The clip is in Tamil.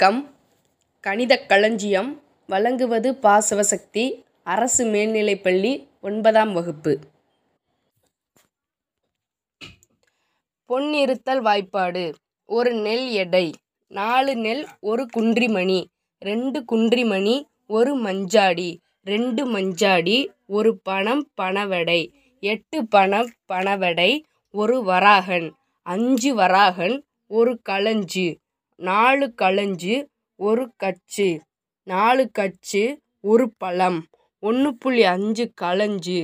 வணக்கம். கணிதக் களஞ்சியம் வழங்குவது பா சிவசக்தி அரசு மேல்நிலைப்பள்ளி ஒன்பதாம் வகுப்பு. பொன்னிறுத்தல் வாய்ப்பாடு. ஒரு நெல் எடை நாலு நெல் ஒரு குன்றிமணி ரெண்டு குன்றிமணி ஒரு மஞ்சாடி ரெண்டு மஞ்சாடி ஒரு பணம் பணவடை எட்டு பணம் பணவடை ஒரு வராகன் அஞ்சு வராகன் ஒரு களஞ்சு. நாலு களஞ்சு ஒரு கச்சு. நாலு கச்சு ஒரு பழம். ஒன்று புள்ளி அஞ்சு களஞ்சு.